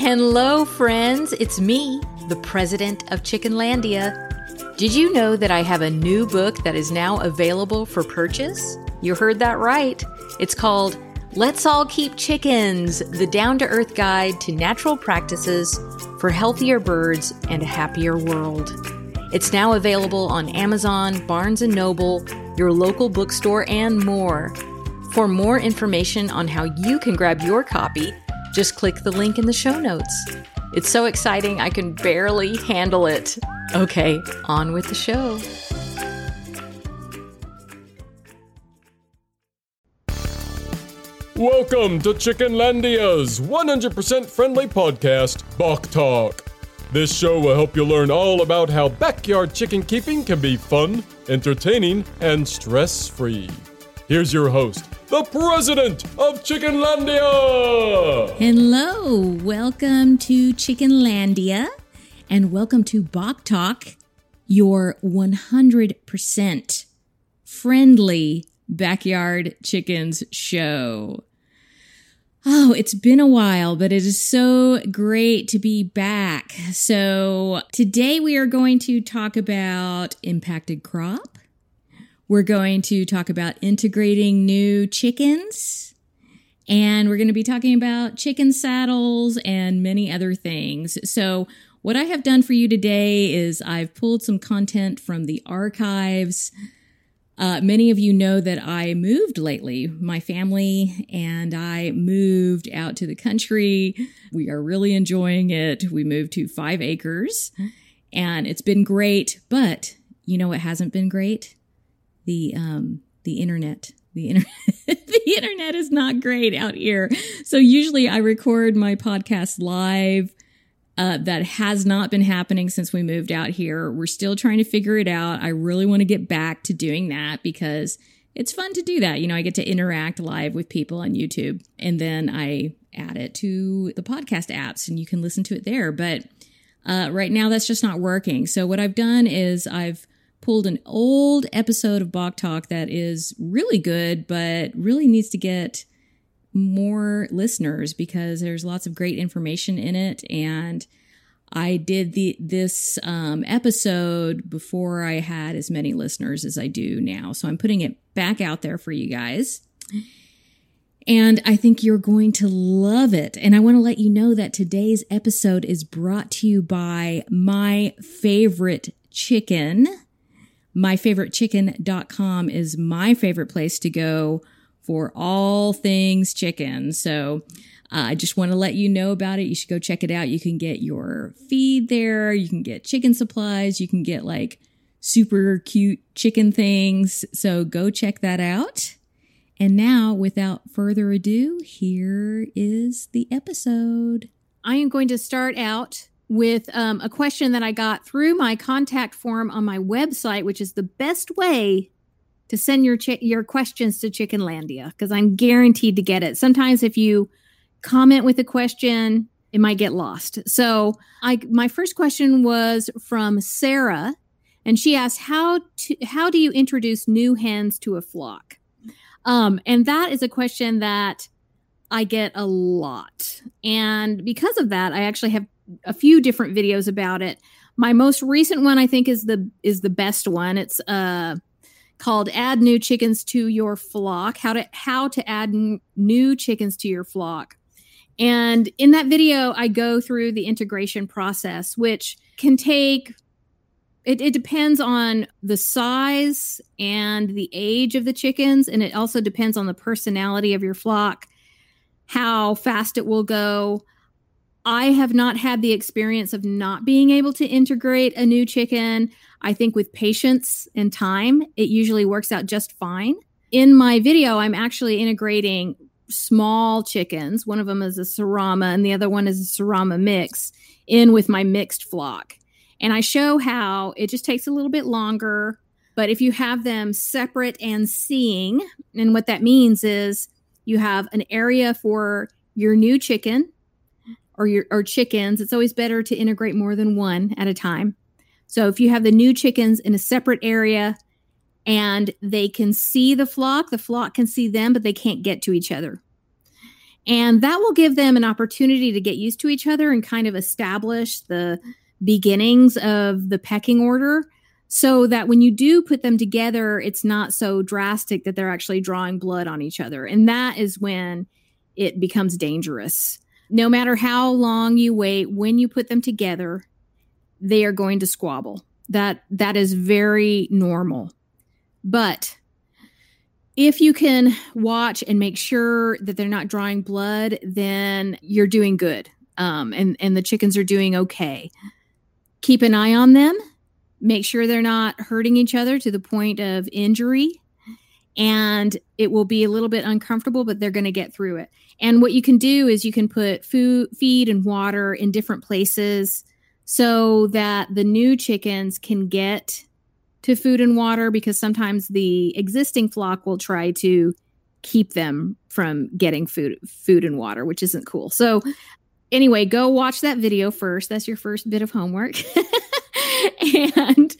Hello, friends. It's me, the president of Chickenlandia. Did you know that I have a new book that is now available for purchase? You heard that right. It's called Let's All Keep Chickens The Down to Earth Guide to Natural Practices for Healthier Birds and a Happier World. It's now available on Amazon, Barnes & Noble, your local bookstore, and more. For more information on how you can grab your copy, just click the link in the show notes. It's so exciting, I can barely handle it. Okay, on with the show. Welcome to Chickenlandia's 100% friendly podcast, Bok Talk. This show will help you learn all about how backyard chicken keeping can be fun, entertaining, and stress free. Here's your host, the president of Chickenlandia. Hello, welcome to Chickenlandia, and welcome to Bok Talk, your 100% friendly backyard chickens show. Oh, it's been a while, but it is so great to be back. So, today we are going to talk about impacted crop. We're going to talk about integrating new chickens. And we're going to be talking about chicken saddles and many other things. So, what I have done for you today is I've pulled some content from the archives uh, many of you know that I moved lately, my family and I moved out to the country. We are really enjoying it. We moved to five acres and it's been great. But you know what hasn't been great? The, um, the internet. The internet, the internet is not great out here. So usually I record my podcast live uh, that has not been happening since we moved out here. We're still trying to figure it out. I really want to get back to doing that because it's fun to do that. You know, I get to interact live with people on YouTube and then I add it to the podcast apps and you can listen to it there. But uh, right now, that's just not working. So, what I've done is I've pulled an old episode of Bok Talk that is really good, but really needs to get more listeners because there's lots of great information in it and I did the this um, episode before I had as many listeners as I do now, so I'm putting it back out there for you guys. And I think you're going to love it. And I want to let you know that today's episode is brought to you by my favorite chicken. MyFavoriteChicken.com is my favorite place to go for all things chicken. So uh, I just want to let you know about it. You should go check it out. You can get your feed there. You can get chicken supplies. You can get like super cute chicken things. So go check that out. And now, without further ado, here is the episode. I am going to start out with um, a question that I got through my contact form on my website, which is the best way to send your ch- your questions to Chickenlandia because I'm guaranteed to get it. Sometimes if you comment with a question, it might get lost. So, I my first question was from Sarah, and she asked how to how do you introduce new hens to a flock? Um, and that is a question that I get a lot, and because of that, I actually have a few different videos about it. My most recent one, I think, is the is the best one. It's uh called add new chickens to your flock how to how to add n- new chickens to your flock and in that video i go through the integration process which can take it, it depends on the size and the age of the chickens and it also depends on the personality of your flock how fast it will go I have not had the experience of not being able to integrate a new chicken. I think with patience and time, it usually works out just fine. In my video, I'm actually integrating small chickens. One of them is a Serama, and the other one is a Serama mix in with my mixed flock. And I show how it just takes a little bit longer. But if you have them separate and seeing, and what that means is you have an area for your new chicken or your or chickens, it's always better to integrate more than one at a time. So if you have the new chickens in a separate area and they can see the flock, the flock can see them, but they can't get to each other. And that will give them an opportunity to get used to each other and kind of establish the beginnings of the pecking order so that when you do put them together, it's not so drastic that they're actually drawing blood on each other. And that is when it becomes dangerous. No matter how long you wait, when you put them together, they are going to squabble. That that is very normal. But if you can watch and make sure that they're not drawing blood, then you're doing good. Um, and and the chickens are doing okay. Keep an eye on them. Make sure they're not hurting each other to the point of injury. And it will be a little bit uncomfortable, but they're going to get through it. And what you can do is you can put food, feed, and water in different places so that the new chickens can get to food and water because sometimes the existing flock will try to keep them from getting food food and water which isn't cool. So anyway go watch that video first. That's your first bit of homework. And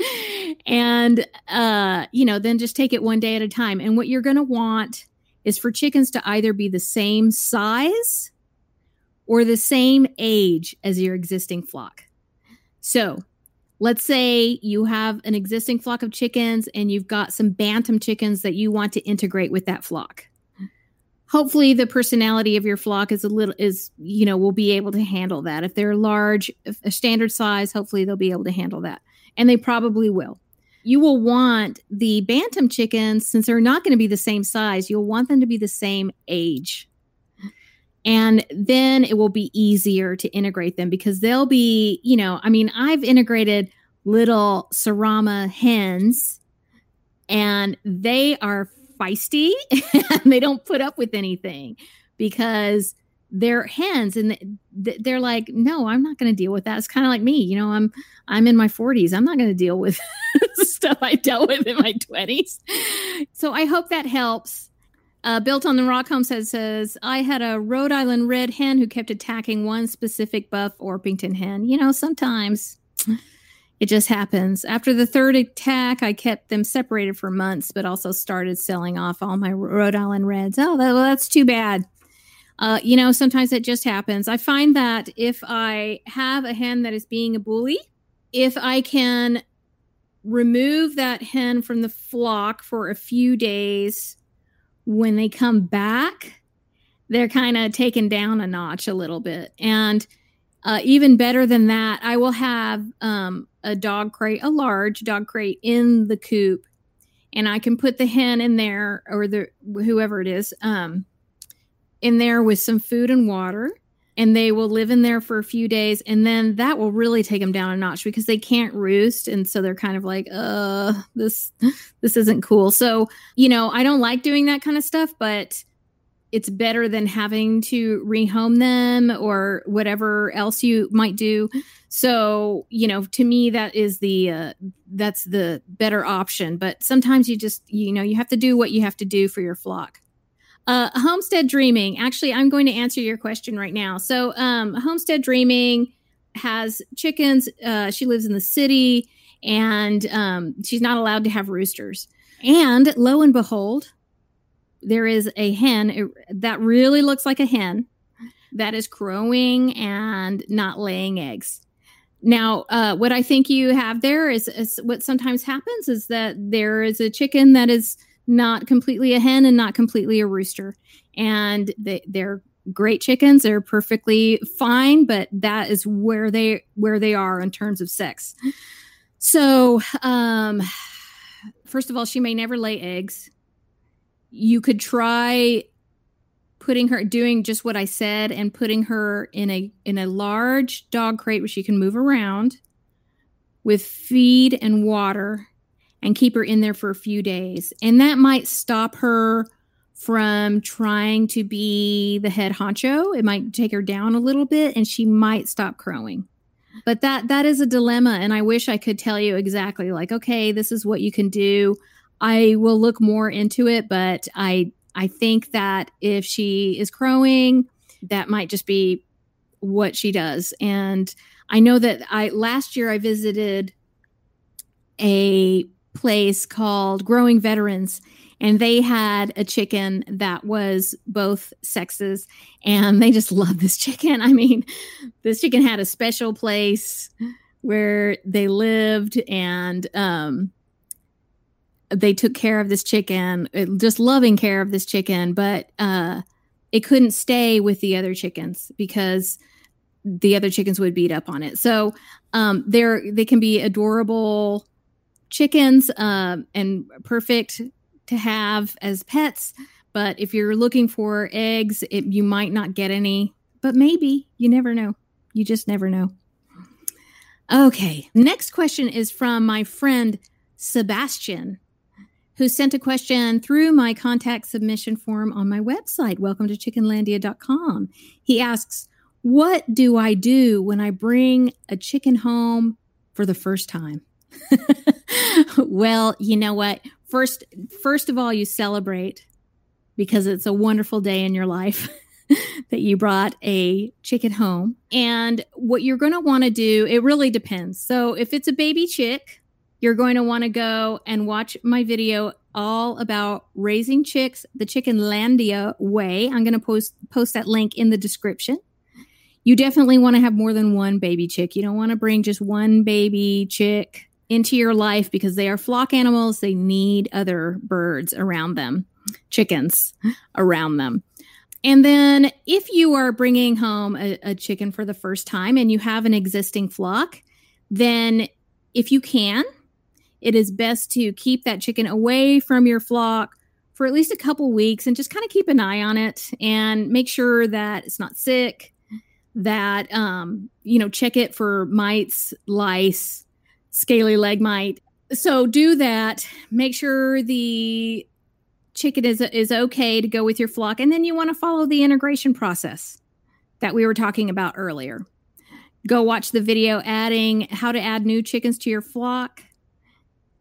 and uh you know then just take it one day at a time. And what you're going to want is for chickens to either be the same size or the same age as your existing flock. So let's say you have an existing flock of chickens and you've got some bantam chickens that you want to integrate with that flock. Hopefully the personality of your flock is a little is you know will be able to handle that. If they're large a standard size hopefully they'll be able to handle that. And they probably will you will want the bantam chickens since they're not going to be the same size you'll want them to be the same age. And then it will be easier to integrate them because they'll be you know i mean i've integrated little Serama hens and they are feisty and they don't put up with anything because they're hens and they're like no i'm not going to deal with that it's kind of like me you know i'm i'm in my 40s i'm not going to deal with stuff i dealt with in my 20s so i hope that helps uh, built on the rock homestead says i had a rhode island red hen who kept attacking one specific buff orpington hen you know sometimes it just happens. After the third attack, I kept them separated for months, but also started selling off all my Rhode Island Reds. Oh, that, well, that's too bad. Uh, you know, sometimes it just happens. I find that if I have a hen that is being a bully, if I can remove that hen from the flock for a few days, when they come back, they're kind of taken down a notch a little bit. And uh, even better than that, I will have um, a dog crate, a large dog crate in the coop, and I can put the hen in there or the whoever it is um, in there with some food and water, and they will live in there for a few days, and then that will really take them down a notch because they can't roost, and so they're kind of like, uh, this this isn't cool. So you know, I don't like doing that kind of stuff, but it's better than having to rehome them or whatever else you might do so you know to me that is the uh, that's the better option but sometimes you just you know you have to do what you have to do for your flock uh, homestead dreaming. Actually i'm going to answer your question right now. So um, homestead dreaming has chickens. Uh, she lives in the city and um, she's not allowed to have roosters. And lo and behold there is a hen. That really looks like a hen that is crowing and not laying eggs. Now, uh, what I think you have there is, is, what sometimes happens is that there is a chicken that is not completely a hen and not completely a rooster, and they, they're great chickens. They're perfectly fine, but that is where they where they are in terms of sex. So, um, first of all, she may never lay eggs you could try putting her doing just what I said and putting her in a in a large dog crate where she can move around with feed and water and keep her in there for a few days. And that might stop her from trying to be the head honcho. It might take her down a little bit and she might stop crowing. But that that is a dilemma and I wish I could tell you exactly like okay, this is what you can do. I will look more into it, but I I think that if she is crowing, that might just be what she does. And I know that I last year I visited a place called Growing Veterans and they had a chicken that was both sexes and they just love this chicken. I mean, this chicken had a special place where they lived and um they took care of this chicken, just loving care of this chicken, but uh it couldn't stay with the other chickens because the other chickens would beat up on it. So um they're they can be adorable chickens um and perfect to have as pets. But if you're looking for eggs, it, you might not get any, but maybe you never know. You just never know. Okay, next question is from my friend Sebastian, who sent a question through my contact submission form on my website, welcome to chickenlandia.com. He asks, What do I do when I bring a chicken home for the first time? well, you know what? first first of all you celebrate because it's a wonderful day in your life that you brought a chicken home. And what you're going to want to do it really depends. So if it's a baby chick you're going to want to go and watch my video all about raising chicks the chickenlandia way. I'm going to post post that link in the description. You definitely want to have more than one baby chick. You don't want to bring just one baby chick into your life because they are flock animals. They need other birds around them, chickens around them. And then if you are bringing home a, a, chicken for the first time and you have an existing flock, then if you can, it is best to keep that chicken away from your flock for at least a couple weeks and just kind of keep an eye on it and make sure that it's not sick, that, um, you know, check it for mites, lice, scaly leg mite. So do that. Make sure the chicken is is okay to go with your flock, and then you want to follow the integration process that we were talking about earlier. Go watch the video adding how to add new chickens to your flock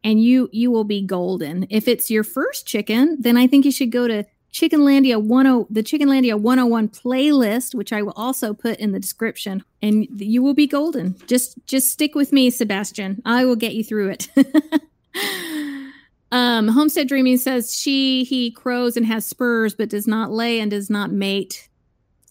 and you you will be golden. If it's your first chicken, then I think you should go to Chickenlandia 10 the Chickenlandia 101 playlist, which I will also put in the description, and you will be golden. Just just stick with me, Sebastian. I will get you through it. um, Homestead Dreaming says she he crows and has spurs, but does not lay and does not mate.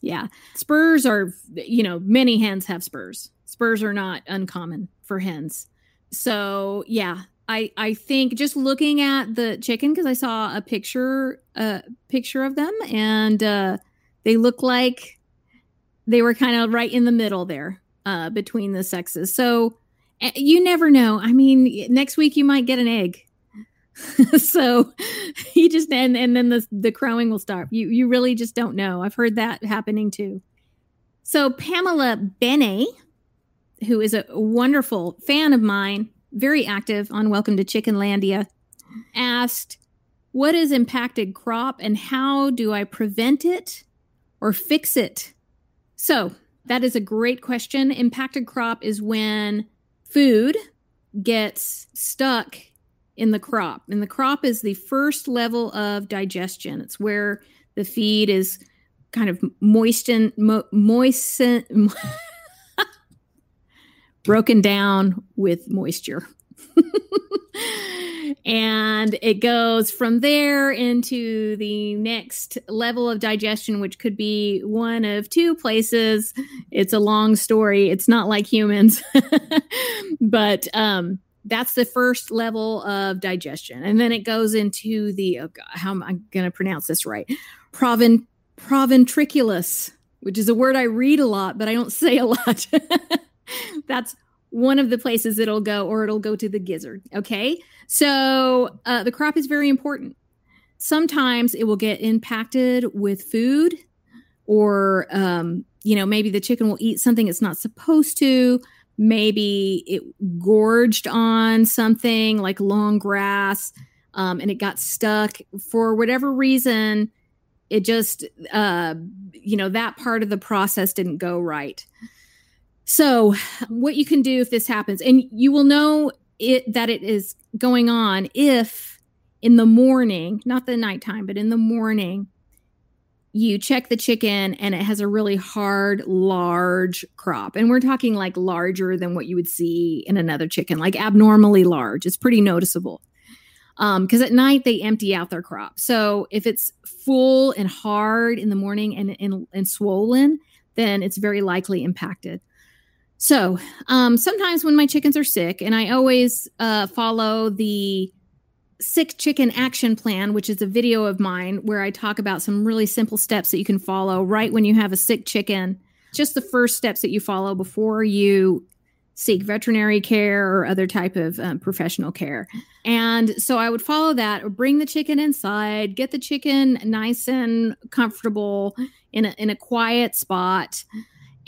Yeah, spurs are you know many hens have spurs. Spurs are not uncommon for hens. So yeah, I I think just looking at the chicken because I saw a picture a picture of them and uh, they look like they were kind of right in the middle there uh, between the sexes. So eh, you never know. I mean, next week you might get an egg. so you just and and then the the crowing will start. You you really just don't know. I've heard that happening too. So Pamela Bene, who is a wonderful fan of mine, very active on Welcome to Chickenlandia, asked, What is impacted crop and how do I prevent it or fix it? So, that is a great question. Impacted crop is when food gets stuck in the crop. And the crop is the first level of digestion. It's where the feed is kind of moisten, mo- moisten, broken down with moisture. and it goes from there into the next level of digestion, which could be one of two places. It's a long story. It's not like humans, but um, that's the first level of digestion. And then it goes into the, oh God, how am I going to pronounce this right? Provin, proventriculus, which is a word I read a lot, but I don't say a lot. That's one of the places it'll go, or it'll go to the gizzard. Okay. So uh, the crop is very important. Sometimes it will get impacted with food, or, um, you know, maybe the chicken will eat something it's not supposed to. Maybe it gorged on something like long grass um, and it got stuck for whatever reason. It just, uh, you know, that part of the process didn't go right. So, what you can do if this happens, and you will know it that it is going on if in the morning, not the nighttime, but in the morning, you check the chicken and it has a really hard, large crop. And we're talking like larger than what you would see in another chicken, like abnormally large. It's pretty noticeable. because um, at night they empty out their crop. So if it's full and hard in the morning and, and, and swollen, then it's very likely impacted. So um, sometimes when my chickens are sick, and I always uh, follow the sick chicken action plan, which is a video of mine where I talk about some really simple steps that you can follow right when you have a sick chicken. Just the first steps that you follow before you seek veterinary care or other type of um, professional care. And so I would follow that or bring the chicken inside, get the chicken nice and comfortable in a, in a quiet spot.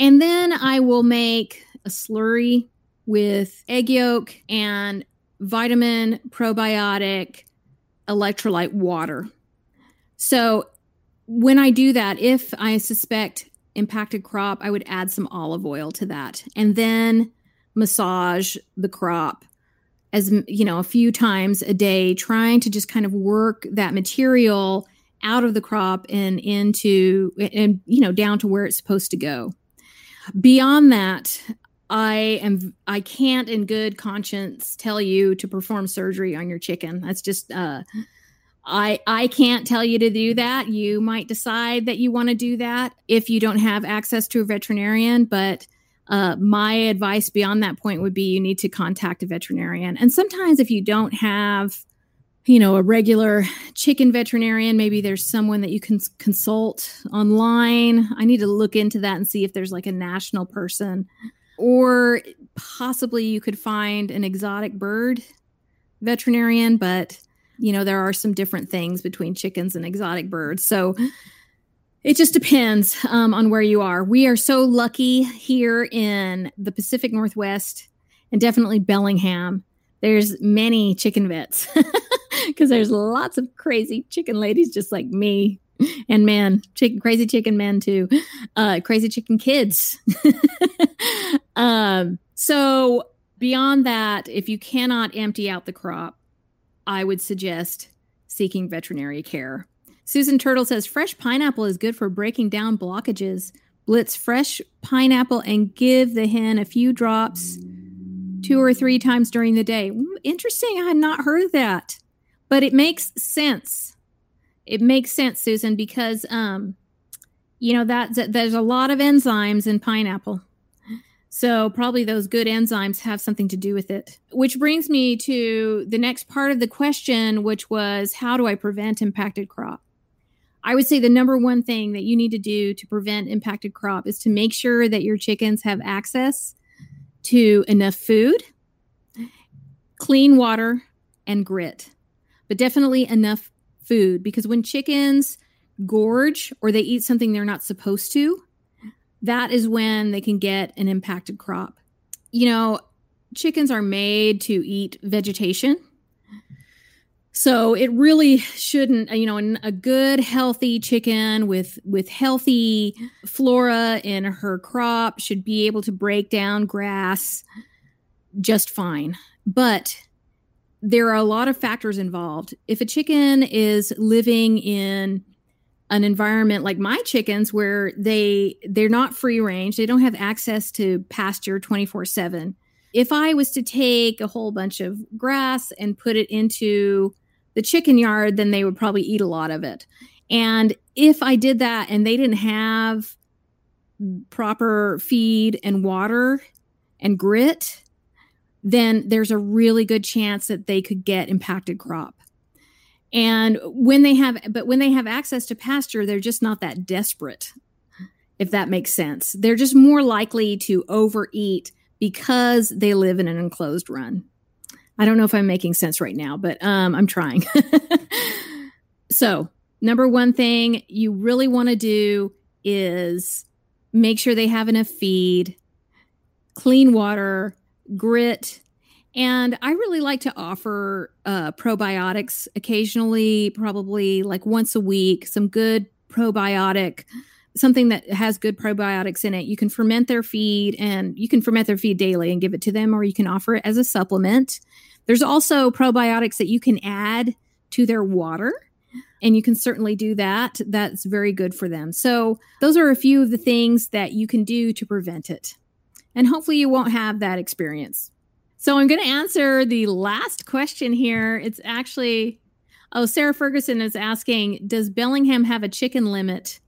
And then I will make a slurry with egg yolk and vitamin, probiotic, electrolyte water. So when I do that, if I suspect impacted crop, I would add some olive oil to that. And then massage the crop as you know a few times a day trying to just kind of work that material out of the crop and into and you know down to where it's supposed to go beyond that i am i can't in good conscience tell you to perform surgery on your chicken that's just uh I I can't tell you to do that. You might decide that you want to do that if you don't have access to a veterinarian, but uh, my advice beyond that point would be you need to contact a veterinarian. And sometimes if you don't have, you know, a regular chicken veterinarian, maybe there's someone that you can consult online. I need to look into that and see if there's like a national person. Or possibly you could find an exotic bird veterinarian, but you know, there are some different things between chickens and exotic birds. So it just depends um, on where you are. We are so lucky here in the Pacific Northwest and definitely Bellingham. There's many chicken vets because there's lots of crazy chicken ladies just like me and man, chicken, crazy chicken man too, uh, crazy chicken kids. um, so beyond that, if you cannot empty out the crop, I would suggest seeking veterinary care. Susan Turtle says fresh pineapple is good for breaking down blockages. Blitz fresh pineapple and give the hen a few drops two or three times during the day. Interesting. I had not heard that, but it makes sense. It makes sense, Susan, because um, you know that, that there's a lot of enzymes in pineapple. So probably those good enzymes have something to do with it. Which brings me to the next part of the question, which was how do I prevent impacted crop? I would say the number one thing that you need to do to prevent impacted crop is to make sure that your chickens have access to enough food, clean water, and grit, but definitely enough food because when chickens gorge or they eat something they're not supposed to, that is when they can get an impacted crop. You know, chickens are made to eat vegetation so it really shouldn't, you know, a good healthy chicken with with healthy flora in her crop should be able to break down grass just fine. But there are a lot of factors involved. If a chicken is living in an environment like my chickens where they they're not free range, they don't have access to pasture 24/7. If I was to take a whole bunch of grass and put it into the chicken yard, then they would probably eat a lot of it. And if I did that and they didn't have proper feed and water and grit, then there's a really good chance that they could get impacted crop. And when they have, but when they have access to pasture, they're just not that desperate, if that makes sense. They're just more likely to overeat because they live in an enclosed run. I don't know if I'm making sense right now, but um, I'm trying. so, number one thing you really want to do is make sure they have enough feed, clean water, grit. And I really like to offer uh, probiotics occasionally, probably like once a week, some good probiotic, something that has good probiotics in it. You can ferment their feed and you can ferment their feed daily and give it to them, or you can offer it as a supplement. There's also probiotics that you can add to their water. And you can certainly do that. That's very good for them. So, those are a few of the things that you can do to prevent it. And hopefully, you won't have that experience. So I'm going to answer the last question here. It's actually, oh, Sarah Ferguson is asking Does Bellingham have a chicken limit?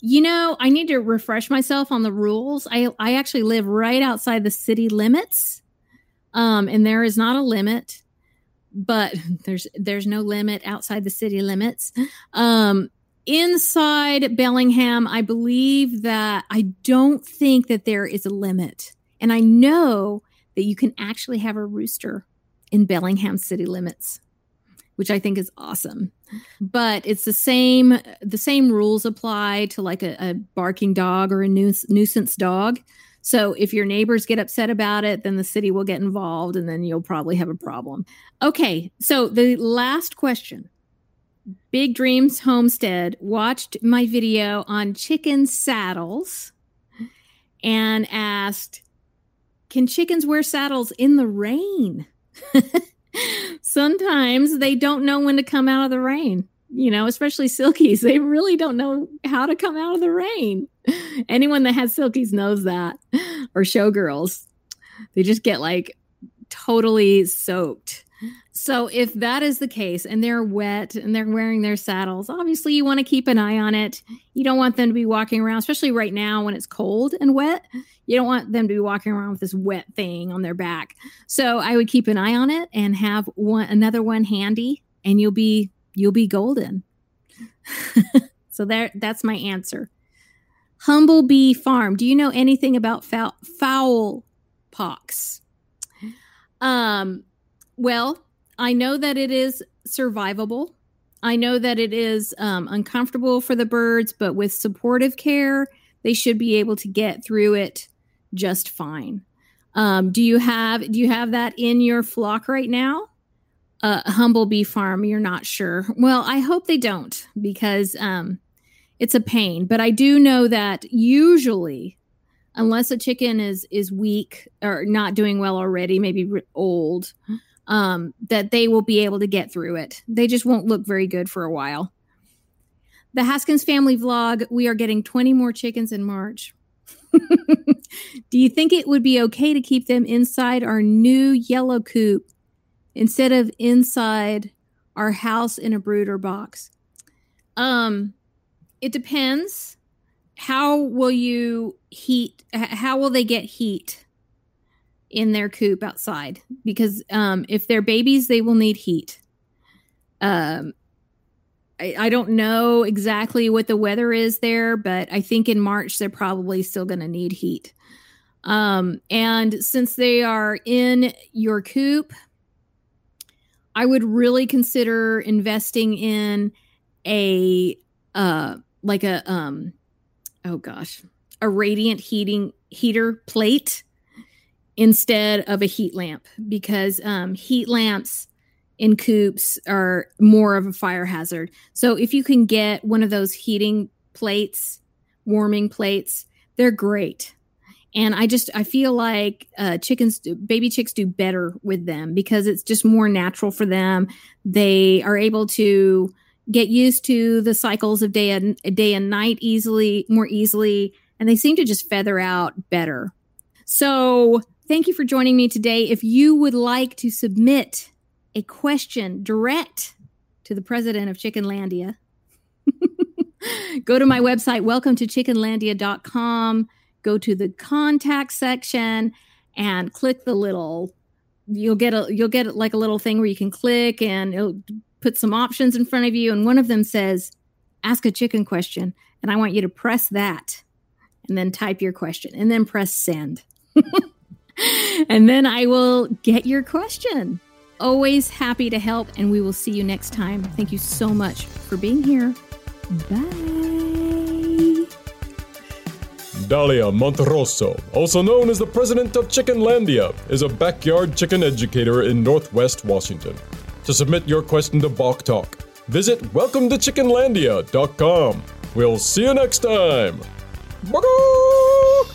You know, I need to refresh myself on the rules. I, I actually live right outside the city limits, um, and there is not a limit, but there's there's no limit outside the city limits. Um, inside Bellingham, I believe that I don't think that there is a limit, and I know that you can actually have a rooster in Bellingham city limits, which I think is awesome. But it's the same the same rules apply to like a, a barking dog or a nuisance dog. So if your neighbors get upset about it, then the city will get involved and then you'll probably have a problem. Okay, so the last question. Big Dreams Homestead watched my video on chicken saddles and asked, can chickens wear saddles in the rain? Sometimes they don't know when to come out of the rain, you know, especially silkies. They really don't know how to come out of the rain. Anyone that has silkies knows that, or showgirls. They just get like totally soaked. So if that is the case and they're wet and they're wearing their saddles, obviously you want to keep an eye on it. You don't want them to be walking around, especially right now when it's cold and wet. You don't want them to be walking around with this wet thing on their back. So I would keep an eye on it and have one another one handy and you'll be you'll be golden. so there that's my answer. Humblebee Farm. Do you know anything about foul, fowl pox? Um well, I know that it is survivable. I know that it is um, uncomfortable for the birds, but with supportive care, they should be able to get through it just fine. Um, do you have do you have that in your flock right now? A uh, humblebee farm, you're not sure. Well, I hope they don't because um, it's a pain. But I do know that usually, unless a chicken is is weak or not doing well already, maybe old, um, that they will be able to get through it. They just won't look very good for a while. The Haskins family vlog, we are getting 20 more chickens in March. Do you think it would be okay to keep them inside our new yellow coop instead of inside our house in a brooder box? Um, it depends. How will you heat? How will they get heat? In their coop outside because um, if they're babies, they will need heat. Um, I, I don't know exactly what the weather is there, but I think in March they're probably still going to need heat. Um, and since they are in your coop, I would really consider investing in a uh like a um oh gosh, a radiant heating heater plate instead of a heat lamp because um, heat lamps in coops are more of a fire hazard. So if you can get one of those heating plates, warming plates, they're great. And I just I feel like uh, chickens, baby chicks, do better with them because it's just more natural for them. They are able to get used to the cycles of day and day and night easily, more easily, and they seem to just feather out better. So Thank you for joining me today. If you would like to submit a question direct to the president of Chickenlandia, go to my website, welcome to chickenlandia.com, go to the contact section and click the little you'll get a you'll get like a little thing where you can click and it'll put some options in front of you and one of them says ask a chicken question and I want you to press that and then type your question and then press send. and then I will get your question. Always happy to help, and we will see you next time. Thank you so much for being here. Bye. Dalia Monterosso, also known as the president of Chickenlandia, is a backyard chicken educator in Northwest Washington. To submit your question to Bok Talk, visit welcometochickenlandia.com. We'll see you next time. Bye.